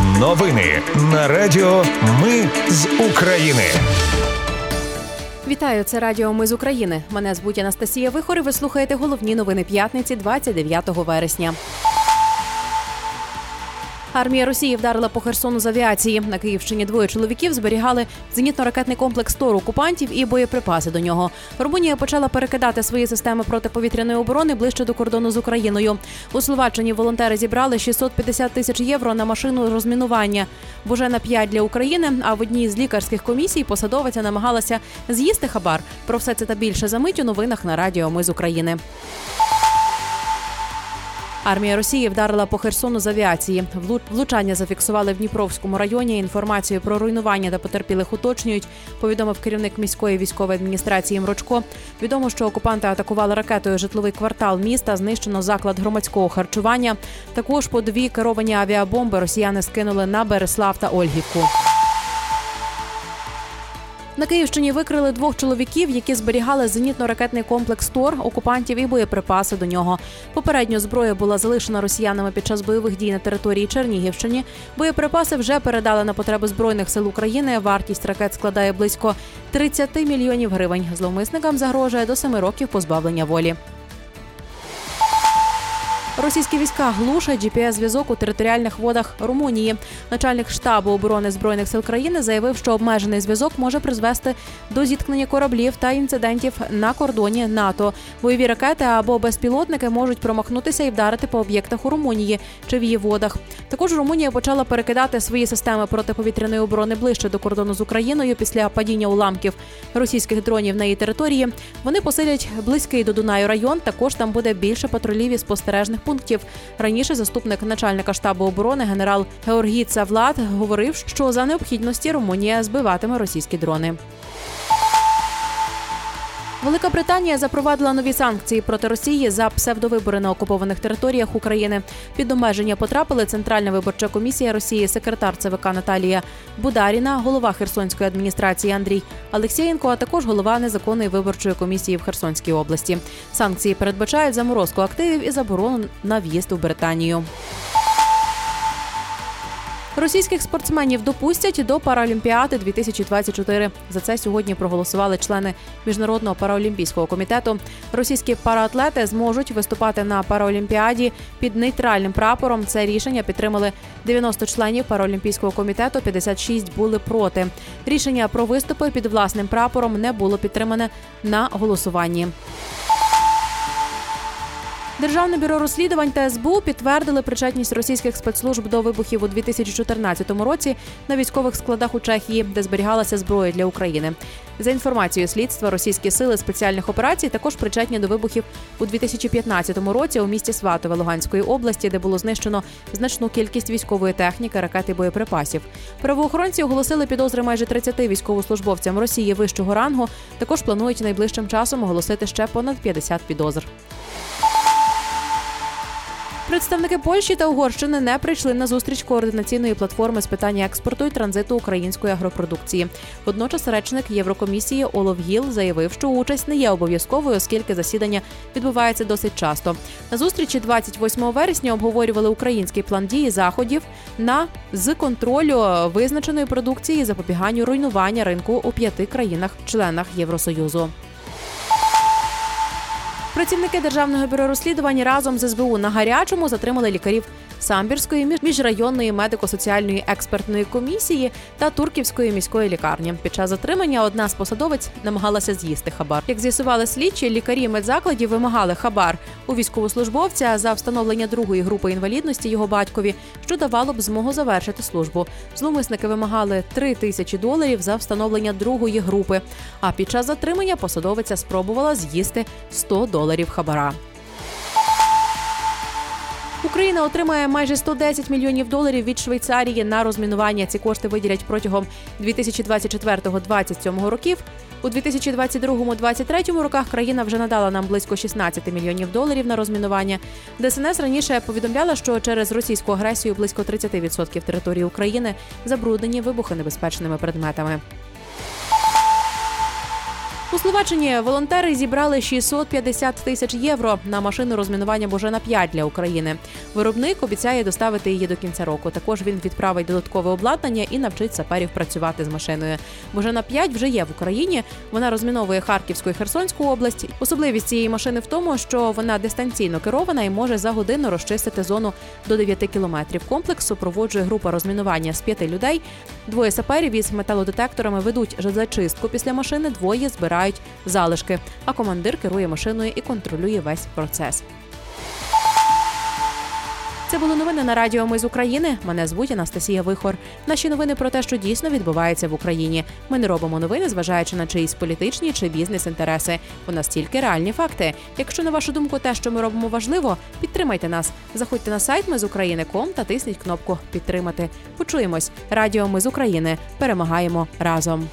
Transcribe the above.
Новини на Радіо Ми з України. Вітаю, це Радіо Ми з України. Мене звуть Анастасія Вихор і Ви слухаєте головні новини п'ятниці 29 вересня. Армія Росії вдарила по Херсону з авіації. На Київщині двоє чоловіків зберігали зенітно-ракетний комплекс ТОР окупантів і боєприпаси до нього. Румунія почала перекидати свої системи протиповітряної оборони ближче до кордону з Україною. У Словаччині волонтери зібрали 650 тисяч євро на машину розмінування. Божена 5 для України. А в одній з лікарських комісій посадовиця намагалася з'їсти хабар. Про все це та більше за мить у новинах на Радіо Ми з України. Армія Росії вдарила по Херсону з авіації. Влучання зафіксували в Дніпровському районі. Інформацію про руйнування та потерпілих уточнюють. Повідомив керівник міської військової адміністрації Мрочко. Відомо, що окупанти атакували ракетою житловий квартал міста. Знищено заклад громадського харчування. Також по дві керовані авіабомби росіяни скинули на Береслав та Ольгівку. На Київщині викрили двох чоловіків, які зберігали зенітно-ракетний комплекс ТОР, окупантів і боєприпаси до нього. Попередньо зброя була залишена росіянами під час бойових дій на території Чернігівщини. Боєприпаси вже передали на потреби збройних сил України. Вартість ракет складає близько 30 мільйонів гривень. Зловмисникам загрожує до семи років позбавлення волі. Російські війська глушать gps зв'язок у територіальних водах Румунії. Начальник штабу оборони збройних сил країни заявив, що обмежений зв'язок може призвести до зіткнення кораблів та інцидентів на кордоні НАТО. Бойові ракети або безпілотники можуть промахнутися і вдарити по об'єктах у Румунії чи в її водах. Також Румунія почала перекидати свої системи протиповітряної оборони ближче до кордону з Україною після падіння уламків російських дронів на її території. Вони посилять близький до Дунаю район. Також там буде більше патрулів і спостережних пунктів. Раніше заступник начальника штабу оборони генерал Георгій Цавлад говорив, що за необхідності Румунія збиватиме російські дрони. Велика Британія запровадила нові санкції проти Росії за псевдовибори на окупованих територіях України. Під обмеження потрапили Центральна виборча комісія Росії, секретар ЦВК Наталія Бударіна, голова Херсонської адміністрації Андрій Алексєєнко, а також голова незаконної виборчої комісії в Херсонській області. Санкції передбачають заморозку активів і заборону на в'їзд у Британію. Російських спортсменів допустять до Паралімпіади 2024. За це сьогодні проголосували члени міжнародного параолімпійського комітету. Російські параатлети зможуть виступати на параолімпіаді під нейтральним прапором. Це рішення підтримали 90 членів параолімпійського комітету. 56 були проти. Рішення про виступи під власним прапором не було підтримане на голосуванні. Державне бюро розслідувань та СБУ підтвердили причетність російських спецслужб до вибухів у 2014 році на військових складах у Чехії, де зберігалася зброя для України. За інформацією слідства, російські сили спеціальних операцій також причетні до вибухів у 2015 році у місті Сватове Луганської області, де було знищено значну кількість військової техніки, ракет і боєприпасів. Правоохоронці оголосили підозри майже 30 військовослужбовцям Росії вищого рангу. Також планують найближчим часом оголосити ще понад 50 підозр. Представники Польщі та Угорщини не прийшли на зустріч координаційної платформи з питання експорту і транзиту української агропродукції. Водночас речник Єврокомісії Олов Гіл заявив, що участь не є обов'язковою, оскільки засідання відбувається досить часто. На зустрічі 28 вересня обговорювали український план дії заходів на з контролю визначеної продукції і запобіганню руйнування ринку у п'яти країнах-членах Євросоюзу. Працівники державного бюро розслідувань разом з СБУ на гарячому затримали лікарів самбірської міжрайонної медико-соціальної експертної комісії та турківської міської лікарні. Під час затримання одна з посадовець намагалася з'їсти хабар. Як з'ясували слідчі, лікарі медзакладів вимагали хабар у військовослужбовця за встановлення другої групи інвалідності його батькові, що давало б змогу завершити службу. Зловмисники вимагали 3 тисячі доларів за встановлення другої групи. А під час затримання посадовиця спробувала з'їсти 100 доларів хабара. Україна отримає майже 110 мільйонів доларів від Швейцарії на розмінування. Ці кошти виділять протягом 2024-2027 років. У 2022-2023 роках країна вже надала нам близько 16 мільйонів доларів на розмінування. ДСНС раніше повідомляла, що через російську агресію близько 30% території України забруднені вибухонебезпечними предметами. У Словаччині волонтери зібрали 650 тисяч євро на машину розмінування Божена 5 для України. Виробник обіцяє доставити її до кінця року. Також він відправить додаткове обладнання і навчить саперів працювати з машиною. Божена 5 вже є в Україні. Вона розміновує Харківську і Херсонську область. Особливість цієї машини в тому, що вона дистанційно керована і може за годину розчистити зону до 9 кілометрів. Комплекс супроводжує група розмінування з п'яти людей. Двоє саперів із металодетекторами ведуть зачистку після машини, двоє збирають залишки. А командир керує машиною і контролює весь процес. Це були новини на радіо. Ми з України. Мене звуть Анастасія Вихор. Наші новини про те, що дійсно відбувається в Україні. Ми не робимо новини, зважаючи на чиїсь політичні чи бізнес-інтереси. У нас тільки реальні факти. Якщо на вашу думку, те, що ми робимо, важливо, підтримайте нас. Заходьте на сайт Ми з України.ком та тисніть кнопку Підтримати. Почуємось. Радіо Ми з України. Перемагаємо разом.